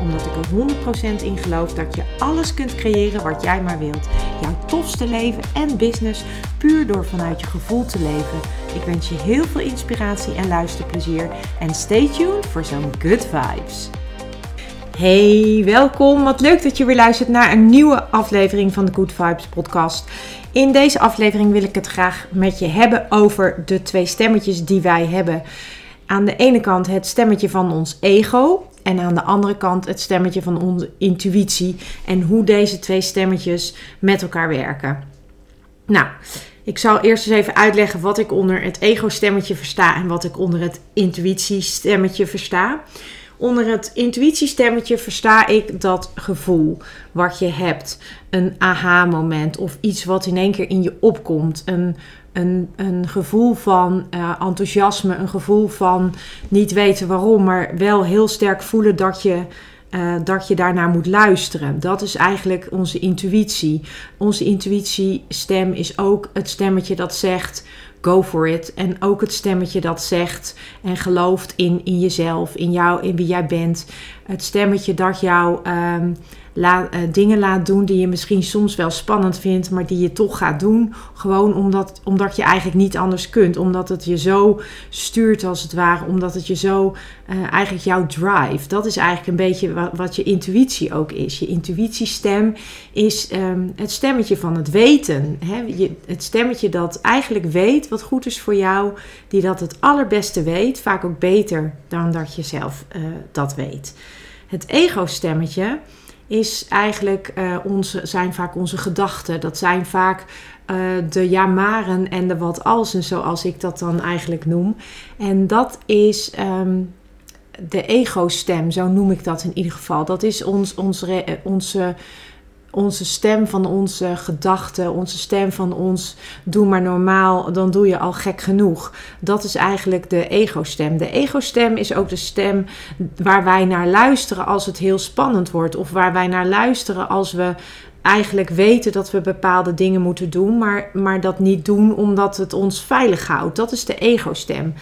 Omdat ik er 100% in geloof dat je alles kunt creëren wat jij maar wilt. Jouw tofste leven en business puur door vanuit je gevoel te leven. Ik wens je heel veel inspiratie en luisterplezier. En stay tuned voor zo'n good vibes. Hey, welkom. Wat leuk dat je weer luistert naar een nieuwe aflevering van de Good Vibes podcast. In deze aflevering wil ik het graag met je hebben over de twee stemmetjes die wij hebben. Aan de ene kant het stemmetje van ons ego en aan de andere kant het stemmetje van onze intuïtie en hoe deze twee stemmetjes met elkaar werken. Nou, ik zal eerst eens even uitleggen wat ik onder het ego-stemmetje versta en wat ik onder het intuïtiestemmetje versta. Onder het intuïtiestemmetje versta ik dat gevoel wat je hebt. Een aha-moment of iets wat in één keer in je opkomt. Een, een, een gevoel van uh, enthousiasme, een gevoel van niet weten waarom, maar wel heel sterk voelen dat je uh, dat je daarnaar moet luisteren. Dat is eigenlijk onze intuïtie. Onze intuïtiestem is ook het stemmetje dat zegt: go for it. En ook het stemmetje dat zegt en gelooft in, in jezelf, in jou, in wie jij bent. Het stemmetje dat jou um, uh, dingen laat doen die je misschien soms wel spannend vindt, maar die je toch gaat doen. Gewoon omdat, omdat je eigenlijk niet anders kunt. Omdat het je zo stuurt als het ware. Omdat het je zo uh, eigenlijk jouw drive. Dat is eigenlijk een beetje wat, je intuïtie ook is. Je intuïtiestem is um, het stemmetje van het weten. Hè? Je, het stemmetje dat eigenlijk weet wat goed is voor jou. Die dat het allerbeste weet. Vaak ook beter dan dat je zelf uh, dat weet. Het ego-stemmetje is eigenlijk uh, onze, zijn vaak onze gedachten. Dat zijn vaak uh, de jamaren en de wat alsen, zoals ik dat dan eigenlijk noem. En dat is um, de ego-stem, zo noem ik dat in ieder geval. Dat is ons, ons, onze onze stem van onze gedachten, onze stem van ons doe maar normaal, dan doe je al gek genoeg. Dat is eigenlijk de ego-stem. De ego-stem is ook de stem waar wij naar luisteren als het heel spannend wordt, of waar wij naar luisteren als we eigenlijk weten dat we bepaalde dingen moeten doen, maar, maar dat niet doen omdat het ons veilig houdt. Dat is de ego-stem.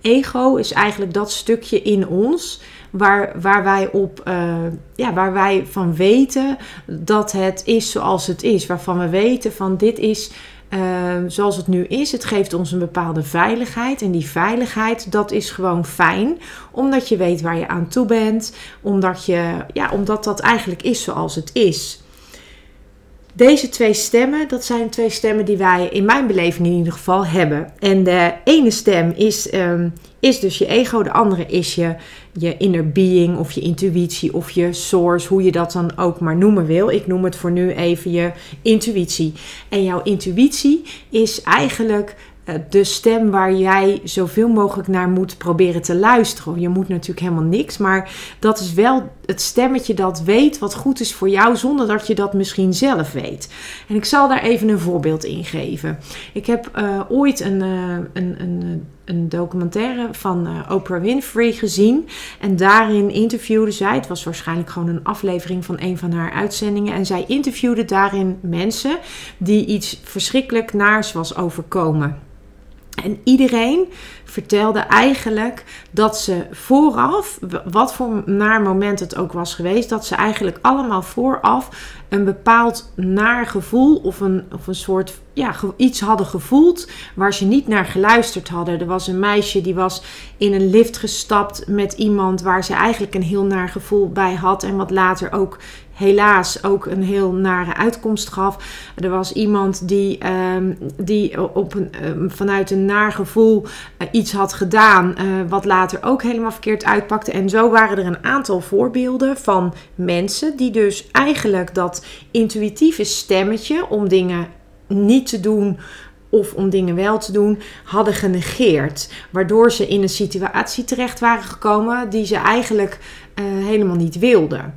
Ego is eigenlijk dat stukje in ons waar, waar wij op, uh, ja, waar wij van weten dat het is zoals het is. Waarvan we weten van dit is uh, zoals het nu is. Het geeft ons een bepaalde veiligheid. En die veiligheid, dat is gewoon fijn. Omdat je weet waar je aan toe bent. Omdat, je, ja, omdat dat eigenlijk is zoals het is. Deze twee stemmen, dat zijn twee stemmen die wij in mijn beleving in ieder geval hebben. En de ene stem is, um, is dus je ego, de andere is je, je inner being of je intuïtie of je source, hoe je dat dan ook maar noemen wil. Ik noem het voor nu even je intuïtie. En jouw intuïtie is eigenlijk de stem waar jij zoveel mogelijk naar moet proberen te luisteren. Je moet natuurlijk helemaal niks, maar dat is wel het stemmetje dat weet wat goed is voor jou, zonder dat je dat misschien zelf weet. En ik zal daar even een voorbeeld in geven. Ik heb uh, ooit een, uh, een, een, een, documentaire van Oprah Winfrey gezien. En daarin interviewde zij, het was waarschijnlijk gewoon een aflevering van een van haar uitzendingen. En zij interviewde daarin mensen die iets verschrikkelijk naars was overkomen. En iedereen vertelde eigenlijk dat ze vooraf, wat voor naar moment het ook was geweest, dat ze eigenlijk allemaal vooraf een bepaald naar gevoel of een, of een soort ja, iets hadden gevoeld waar ze niet naar geluisterd hadden. Er was een meisje die was in een lift gestapt met iemand waar ze eigenlijk een heel naar gevoel bij had en wat later ook helaas ook een heel nare uitkomst gaf. Er was iemand die, um, die op een, um, vanuit een naar gevoel uh, iets had gedaan, uh, wat later ook helemaal verkeerd uitpakte. En zo waren er een aantal voorbeelden van mensen die dus eigenlijk dat intuïtieve stemmetje om dingen niet te doen of om dingen wel te doen, hadden genegeerd. Waardoor ze in een situatie terecht waren gekomen die ze eigenlijk uh, helemaal niet wilden.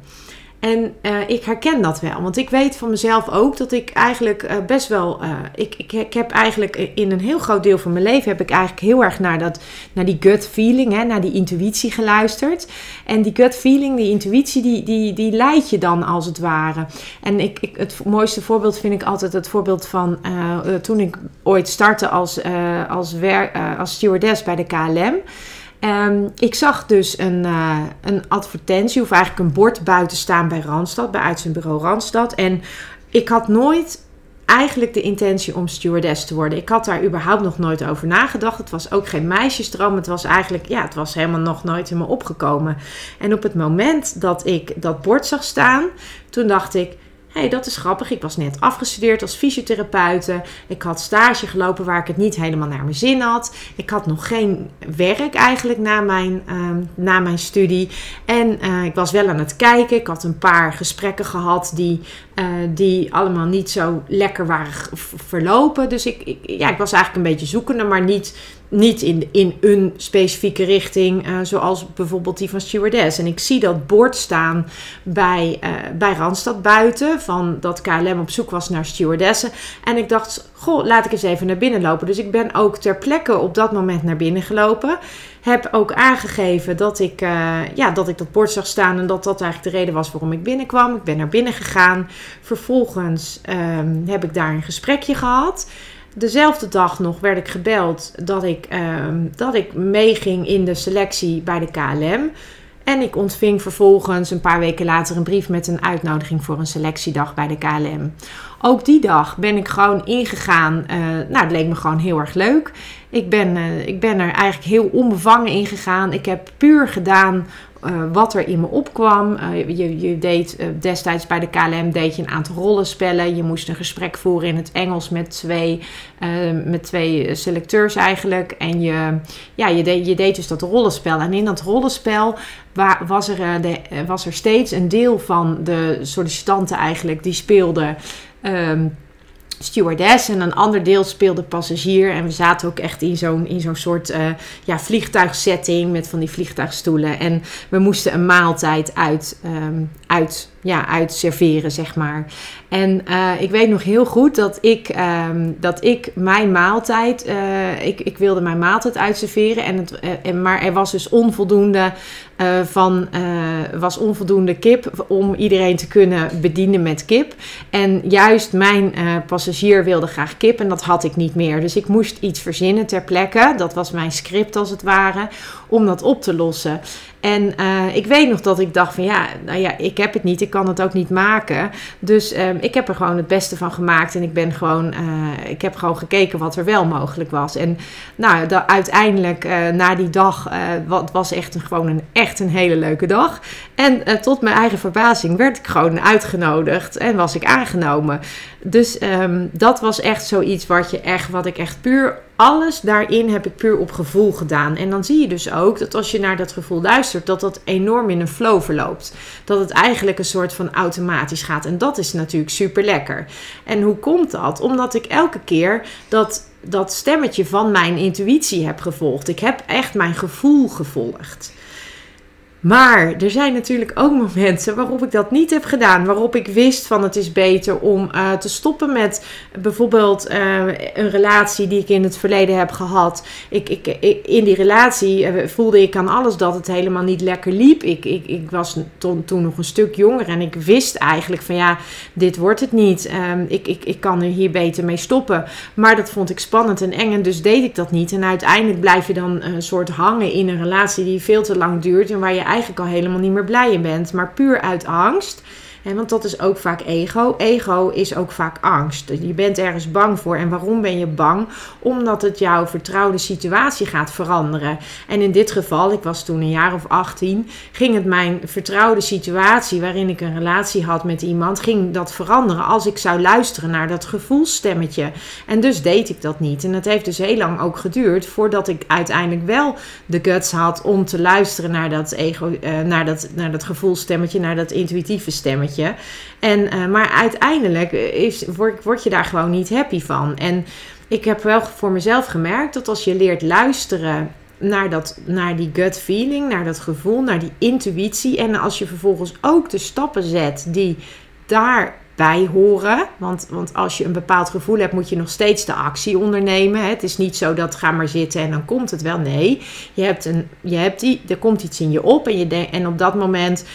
En uh, ik herken dat wel. Want ik weet van mezelf ook dat ik eigenlijk uh, best wel. Uh, ik, ik, ik heb eigenlijk in een heel groot deel van mijn leven heb ik eigenlijk heel erg naar, dat, naar die gut feeling, hè, naar die intuïtie geluisterd. En die gut feeling, die intuïtie, die, die, die leidt je dan als het ware. En ik, ik, het mooiste voorbeeld vind ik altijd het voorbeeld van toen ik ooit startte als, als, wer, als stewardess bij de KLM. Ehm, ik zag dus een, uh, een advertentie, of eigenlijk een bord buiten staan bij Randstad, bij uitzendbureau Randstad. En ik had nooit eigenlijk de intentie om stewardess te worden. Ik had daar überhaupt nog nooit over nagedacht. Het was ook geen meisjesdroom. Het was eigenlijk, ja, het was helemaal nog nooit in me opgekomen. En op het moment dat ik dat bord zag staan, toen dacht ik hey, dat is grappig. Ik was net afgestudeerd als fysiotherapeute. Ik had stage gelopen waar ik het niet helemaal naar mijn zin had. Ik had nog geen werk eigenlijk na mijn, ehm, na mijn studie. En uh, ik was wel aan het kijken. Ik had een paar gesprekken gehad die, uh, die allemaal niet zo lekker waren verlopen. Dus ik, ik, ja, ik was eigenlijk een beetje zoekende, maar niet niet in, in een specifieke richting, uh, zoals bijvoorbeeld die van stewardess. En ik zie dat bord staan bij, uh, bij Randstad buiten, van dat KLM op zoek was naar stewardessen. En ik dacht, goh, laat ik eens even naar binnen lopen. Dus ik ben ook ter plekke op dat moment naar binnen gelopen. Heb ook aangegeven dat ik, uh, ja, dat ik dat bord zag staan en dat dat eigenlijk de reden was waarom ik binnenkwam. Ik ben naar binnen gegaan. Vervolgens um, heb ik daar een gesprekje gehad dezelfde dag nog werd ik gebeld dat ik, uh, dat ik meeging in de selectie bij de KLM. En ik ontving vervolgens een paar weken later een brief met een uitnodiging voor een selectiedag bij de KLM. Ook die dag ben ik gewoon ingegaan. Uh, nou, het leek me gewoon heel erg leuk. Ik ben, uh, ik ben er eigenlijk heel onbevangen in gegaan. Ik heb puur gedaan uh, wat er in me opkwam. Uh, je, je deed uh, destijds bij de KLM deed je een aantal rollenspellen. Je moest een gesprek voeren in het Engels met twee, met twee selecteurs eigenlijk. En je, ja, je, deed, je deed dus dat rollenspel. En in dat rollenspel was, er, de, was er steeds een deel van de sollicitanten eigenlijk die speelden. Um, stewardess en een ander deel speelde passagier. En we zaten ook echt in zo'n, in zo'n soort uh, ja, vliegtuigsetting met van die vliegtuigstoelen. En we moesten een maaltijd uit, um, uit ja, uitserveren, zeg maar. En uh, ik weet nog heel goed dat ik, um, dat ik mijn maaltijd, uh, ik, ik wilde mijn maaltijd uitserveren. En het, uh, en, maar er was dus onvoldoende van, was onvoldoende kip om iedereen te kunnen bedienen met kip. En juist mijn passagier wilde graag kip en dat had ik niet meer. Dus ik moest iets verzinnen ter plekke. Dat was mijn script als het ware, om dat op te lossen. En uh, ik weet nog dat ik dacht van ja, nou ja, ik heb het niet, ik kan het ook niet maken. Dus um, ik heb er gewoon het beste van gemaakt en ik ben gewoon, uh, ik heb gewoon gekeken wat er wel mogelijk was. En nou, uiteindelijk uh, na die dag, wat was echt een, gewoon een, echt een hele leuke dag. En tot mijn eigen verbazing werd ik gewoon uitgenodigd en was ik aangenomen. Dus um, dat was echt zoiets wat, je echt, wat ik echt puur alles daarin heb ik puur op gevoel gedaan. En dan zie je dus ook dat als je naar dat gevoel luistert, dat dat enorm in een flow verloopt. Dat het eigenlijk een soort van automatisch gaat. En dat is natuurlijk super lekker. En hoe komt dat? Omdat ik elke keer dat, dat stemmetje van mijn intuïtie heb gevolgd. Ik heb echt mijn gevoel gevolgd. Maar er zijn natuurlijk ook momenten waarop ik dat niet heb gedaan. Waarop ik wist van het is beter om uh, te stoppen met bijvoorbeeld uh, een relatie die ik in het verleden heb gehad. Ik, ik, in die relatie uh, voelde ik aan alles dat het helemaal niet lekker liep. Ik, ik, ik was toen, toen nog een stuk jonger en ik wist eigenlijk van ja, dit wordt het niet. Um, ik, ik, ik kan er hier beter mee stoppen. Maar dat vond ik spannend en eng en dus deed ik dat niet. En uiteindelijk blijf je dan een soort hangen in een relatie die veel te lang duurt en waar je eigenlijk al helemaal niet meer blij in bent, maar puur uit angst. En want dat is ook vaak ego. Ego is ook vaak angst. Je bent ergens bang voor. En waarom ben je bang? Omdat het jouw vertrouwde situatie gaat veranderen. En in dit geval, ik was toen een jaar of 18, ging het mijn vertrouwde situatie waarin ik een relatie had met iemand, ging dat veranderen als ik zou luisteren naar dat gevoelsstemmetje. En dus deed ik dat niet. En het heeft dus heel lang ook geduurd voordat ik uiteindelijk wel de guts had om te luisteren naar dat ego, uh, naar dat, naar dat gevoelsstemmetje, naar dat intuïtieve stemmetje. En, uh, maar uiteindelijk is, word, word je daar gewoon niet happy van. En ik heb wel voor mezelf gemerkt dat als je leert luisteren naar, dat, naar die gut feeling, naar dat gevoel, naar die intuïtie. En als je vervolgens ook de stappen zet die daarbij horen. Want, want als je een bepaald gevoel hebt, moet je nog steeds de actie ondernemen. Het is niet zo dat ga maar zitten en dan komt het wel. Nee, je hebt een, je hebt die, er komt iets in je op en, je en op dat moment.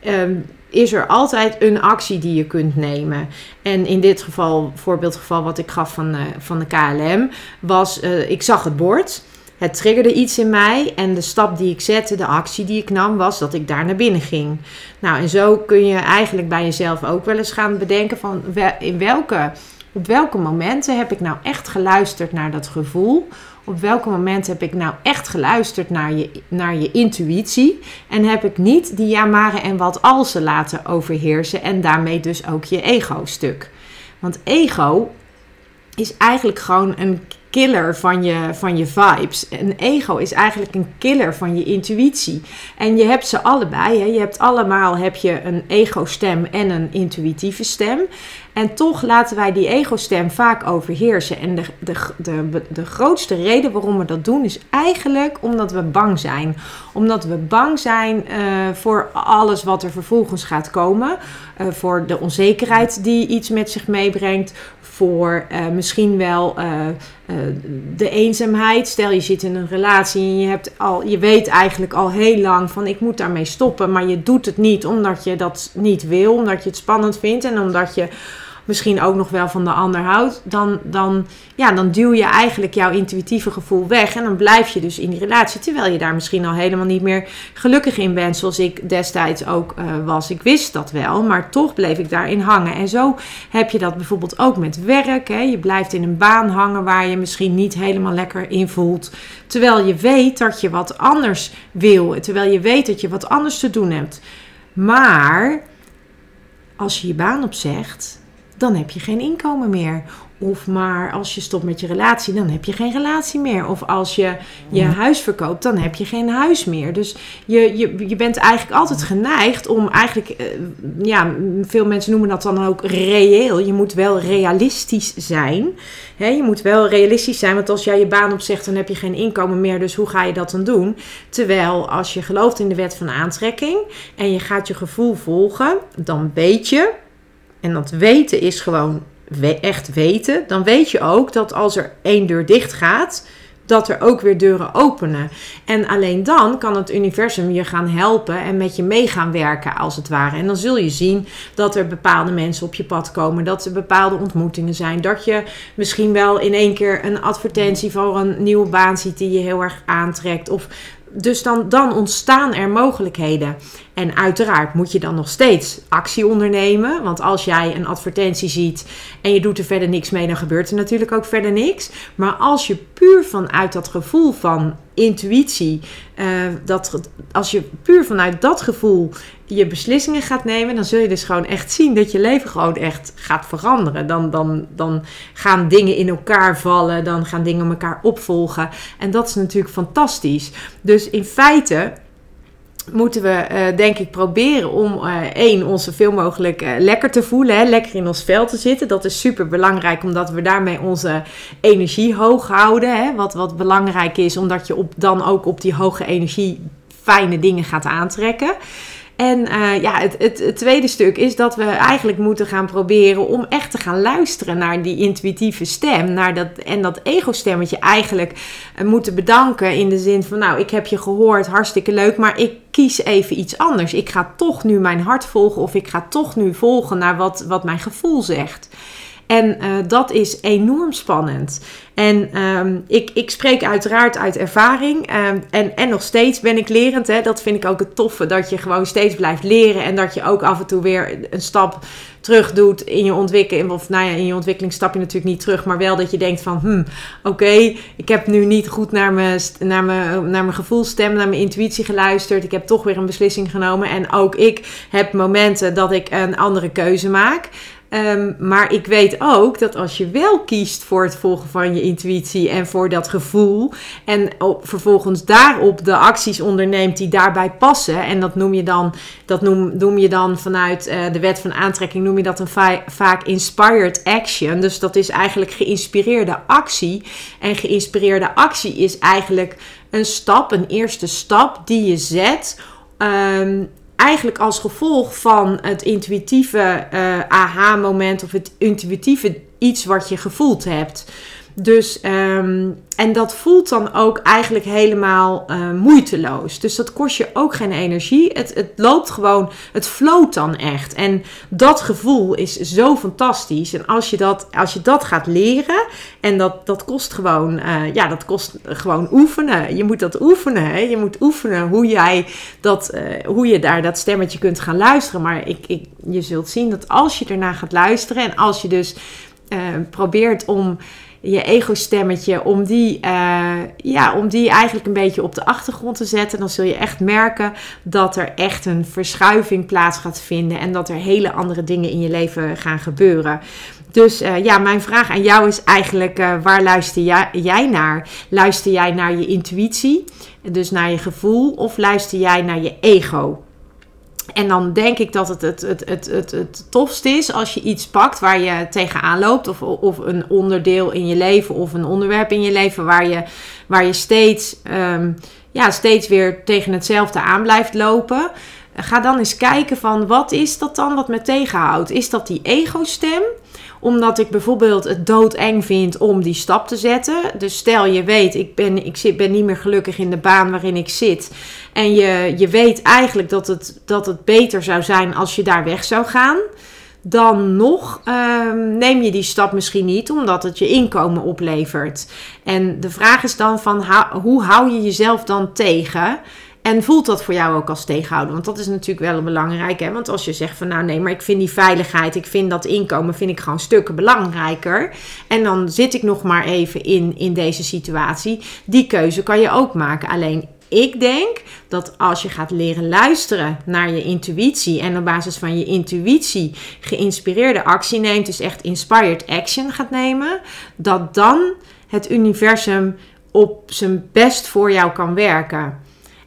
Ehm, is er altijd een actie die je kunt nemen. En in dit geval, voorbeeldgeval wat ik gaf van, uh, van de KLM, was uh, ik zag het bord. Het triggerde iets in mij en de stap die ik zette, de actie die ik nam, was dat ik daar naar binnen ging. Nou, en zo kun je eigenlijk bij jezelf ook wel eens gaan bedenken van in welke, op welke momenten heb ik nou echt geluisterd naar dat gevoel op welke moment heb ik nou echt geluisterd naar je, naar je intuïtie? En heb ik niet die ja, en wat alsen laten overheersen en daarmee dus ook je ego-stuk? Want ego is eigenlijk gewoon een killer van je, van je vibes. Een ego is eigenlijk een killer van je intuïtie. En je hebt ze allebei. Hè. Je hebt allemaal heb je een ego-stem en een intuïtieve stem. En toch laten wij die ego-stem vaak overheersen. En de, de, de, de grootste reden waarom we dat doen is eigenlijk omdat we bang zijn. Omdat we bang zijn uh, voor alles wat er vervolgens gaat komen. Uh, voor de onzekerheid die iets met zich meebrengt voor uh, misschien wel de eenzaamheid. Stel je zit in een relatie en je, hebt al, je weet eigenlijk al heel lang van ik moet daarmee stoppen, maar je doet het niet omdat je dat niet wil, omdat je het spannend vindt en omdat je misschien ook nog wel van de ander houdt, dan, dan, ja, dan duw je eigenlijk jouw intuïtieve gevoel weg. En dan blijf je dus in die relatie, terwijl je daar misschien al helemaal niet meer gelukkig in bent, zoals ik destijds ook uh, was. Ik wist dat wel, maar toch bleef ik daarin hangen. En zo heb je dat bijvoorbeeld ook met werk. Hè. Je blijft in een baan hangen waar je misschien niet helemaal lekker in voelt. Terwijl je weet dat je wat anders wil. Terwijl je weet dat je wat anders te doen hebt. Maar als je je baan opzegt, dan heb je geen inkomen meer. Of maar als je stopt met je relatie, dan heb je geen relatie meer. Of als je je huis verkoopt, dan heb je geen huis meer. Dus je, je, je bent eigenlijk altijd geneigd om eigenlijk, eh, ja, veel mensen noemen dat dan ook reëel. Je moet wel realistisch zijn. je moet wel realistisch zijn, want als jij je baan opzegt, dan heb je geen inkomen meer. Dus hoe ga je dat dan doen? Terwijl als je gelooft in de wet van aantrekking en je gaat je gevoel volgen, dan weet je en dat weten is gewoon echt weten, dan weet je ook dat als er één deur dicht gaat, dat er ook weer deuren openen. En alleen dan kan het universum je gaan helpen en met je mee gaan werken, als het ware. En dan zul je zien dat er bepaalde mensen op je pad komen, dat er bepaalde ontmoetingen zijn, dat je misschien wel in één keer een advertentie voor een nieuwe baan ziet die je heel erg aantrekt. Of dus dan, dan ontstaan er mogelijkheden. En uiteraard moet je dan nog steeds actie ondernemen. Want als jij een advertentie ziet en je doet er verder niks mee, dan gebeurt er natuurlijk ook verder niks. Maar als je puur vanuit dat gevoel van intuïtie, uh, dat, als je puur vanuit dat gevoel je beslissingen gaat nemen, dan zul je dus gewoon echt zien dat je leven gewoon echt gaat veranderen. Dan, dan, dan gaan dingen in elkaar vallen, dan gaan dingen elkaar opvolgen. En dat is natuurlijk fantastisch. Dus in feite moeten we, uh, denk ik, proberen om uh, één, ons zoveel mogelijk uh, lekker te voelen, hè, lekker in ons vel te zitten. Dat is super belangrijk, omdat we daarmee onze energie hoog houden. Hè, wat, wat belangrijk is, omdat je op, dan ook op die hoge energie fijne dingen gaat aantrekken. En uh, ja, het, het, tweede stuk is dat we eigenlijk moeten gaan proberen om echt te gaan luisteren naar die intuïtieve stem. Naar dat, en dat ego-stemmetje eigenlijk uh, moeten bedanken in de zin van, nou, ik heb je gehoord, hartstikke leuk, maar ik kies even iets anders. Ik ga toch nu mijn hart volgen of ik ga toch nu volgen naar wat, wat mijn gevoel zegt. En uh, dat is enorm spannend. En um, ik, ik spreek uiteraard uit ervaring. Um, en, en nog steeds ben ik lerend. Hè. Dat vind ik ook het toffe. Dat je gewoon steeds blijft leren. En dat je ook af en toe weer een stap terug doet in je ontwikkeling. Of nou ja, in je ontwikkeling stap je natuurlijk niet terug. Maar wel dat je denkt van, hmm, oké, ik heb nu niet goed naar mijn, naar, mijn, naar mijn gevoelstem, naar mijn intuïtie geluisterd. Ik heb toch weer een beslissing genomen. En ook ik heb momenten dat ik een andere keuze maak. Um, maar ik weet ook dat als je wel kiest voor het volgen van je intuïtie en voor dat gevoel. En vervolgens daarop de acties onderneemt die daarbij passen. En dat noem je dan, dat noem, noem je dan vanuit uh, de wet van aantrekking, noem je dat een va vaak inspired action. Dus dat is eigenlijk geïnspireerde actie. En geïnspireerde actie is eigenlijk een stap, een eerste stap die je zet. Ehm, eigenlijk als gevolg van het intuïtieve uh, aha-moment of het intuïtieve iets wat je gevoeld hebt. Dus, ehm, en dat voelt dan ook eigenlijk helemaal uh, moeiteloos. Dus dat kost je ook geen energie. Het, het loopt gewoon, het floot dan echt. En dat gevoel is zo fantastisch. En als je dat, als je dat gaat leren, en dat, dat kost gewoon, uh, ja, dat kost gewoon oefenen. Je moet dat oefenen. Hè? Je moet oefenen hoe jij dat, uh, hoe je daar dat stemmetje kunt gaan luisteren. Maar ik, ik, je zult zien dat als je ernaar gaat luisteren en als je dus probeert om je ego-stemmetje, om die, uh, ja, om die eigenlijk een beetje op de achtergrond te zetten, dan zul je echt merken dat er echt een verschuiving plaats gaat vinden en dat er hele andere dingen in je leven gaan gebeuren. Dus uh, ja, mijn vraag aan jou is eigenlijk: uh, waar luister jij naar? Luister jij naar je intuïtie, dus naar je gevoel, of luister jij naar je ego? En dan denk ik dat het het, het, het, het, het tofst is als je iets pakt waar je tegenaan loopt. Of, of een onderdeel in je leven of een onderwerp in je leven waar je, waar je steeds, um, ja, steeds weer tegen hetzelfde aan blijft lopen. Ga dan eens kijken van wat is dat dan wat me tegenhoudt? Is dat die ego-stem? Omdat ik bijvoorbeeld het doodeng vind om die stap te zetten. Dus stel je weet, ik ben, ik zit, ben niet meer gelukkig in de baan waarin ik zit. En je, je weet eigenlijk dat het, dat het beter zou zijn als je daar weg zou gaan. Dan nog um, neem je die stap misschien niet, omdat het je inkomen oplevert. En de vraag is dan van hoe hou je jezelf dan tegen? En voelt dat voor jou ook als tegenhouden? Want dat is natuurlijk wel belangrijk. Hè? Want als je zegt van nou nee, maar ik vind die veiligheid, ik vind dat inkomen, vind ik gewoon stukken belangrijker. En dan zit ik nog maar even in, in deze situatie. Die keuze kan je ook maken. Alleen ik denk dat als je gaat leren luisteren naar je intuïtie en op basis van je intuïtie geïnspireerde actie neemt, dus echt inspired action gaat nemen, dat dan het universum op zijn best voor jou kan werken.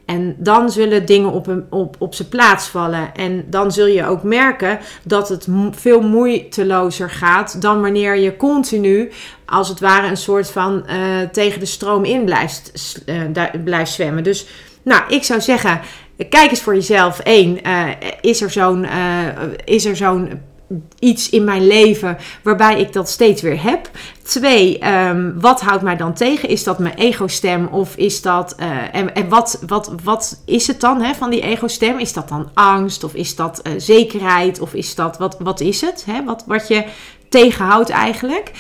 En dan zullen dingen op, op, op zijn plaats vallen. En dan zul je ook merken dat het veel moeitelozer gaat dan wanneer je continu, als het ware, een soort van uh, tegen de stroom in blijft, uh, blijft zwemmen. Dus, nou, ik zou zeggen. Kijk eens voor jezelf. Eén, uh, is er zo'n is er zo'n iets in mijn leven waarbij ik dat steeds weer heb. Twee, um, wat houdt mij dan tegen? Is dat mijn ego-stem of is dat. Uh, en en wat, wat, wat is het dan hè, van die ego-stem? Is dat dan angst of is dat uh, zekerheid of is dat. Wat, wat is het? Hè? Wat, wat je tegenhoudt eigenlijk.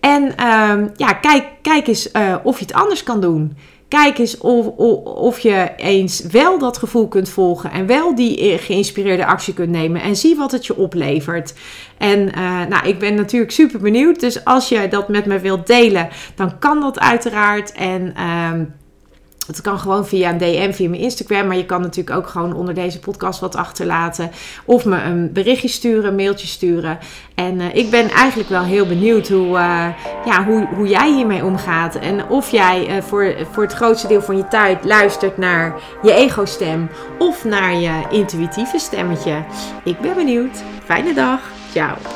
En um, ja, kijk, kijk eens uh, of je het anders kan doen. Kijk eens of, of, je eens wel dat gevoel kunt volgen en wel die geïnspireerde actie kunt nemen en zie wat het je oplevert. En uh, nou, ik ben natuurlijk super benieuwd, dus als je dat met me wilt delen, dan kan dat uiteraard. En uh, het kan gewoon via een DM, via mijn Instagram. Maar je kan natuurlijk ook gewoon onder deze podcast wat achterlaten. Of me een berichtje sturen, een mailtje sturen. En uh, ik ben eigenlijk wel heel benieuwd hoe, uh, ja, hoe, hoe jij hiermee omgaat. En of jij uh, voor, voor het grootste deel van je tijd luistert naar je ego-stem. Of naar je intuïtieve stemmetje. Ik ben benieuwd. Fijne dag. Ciao.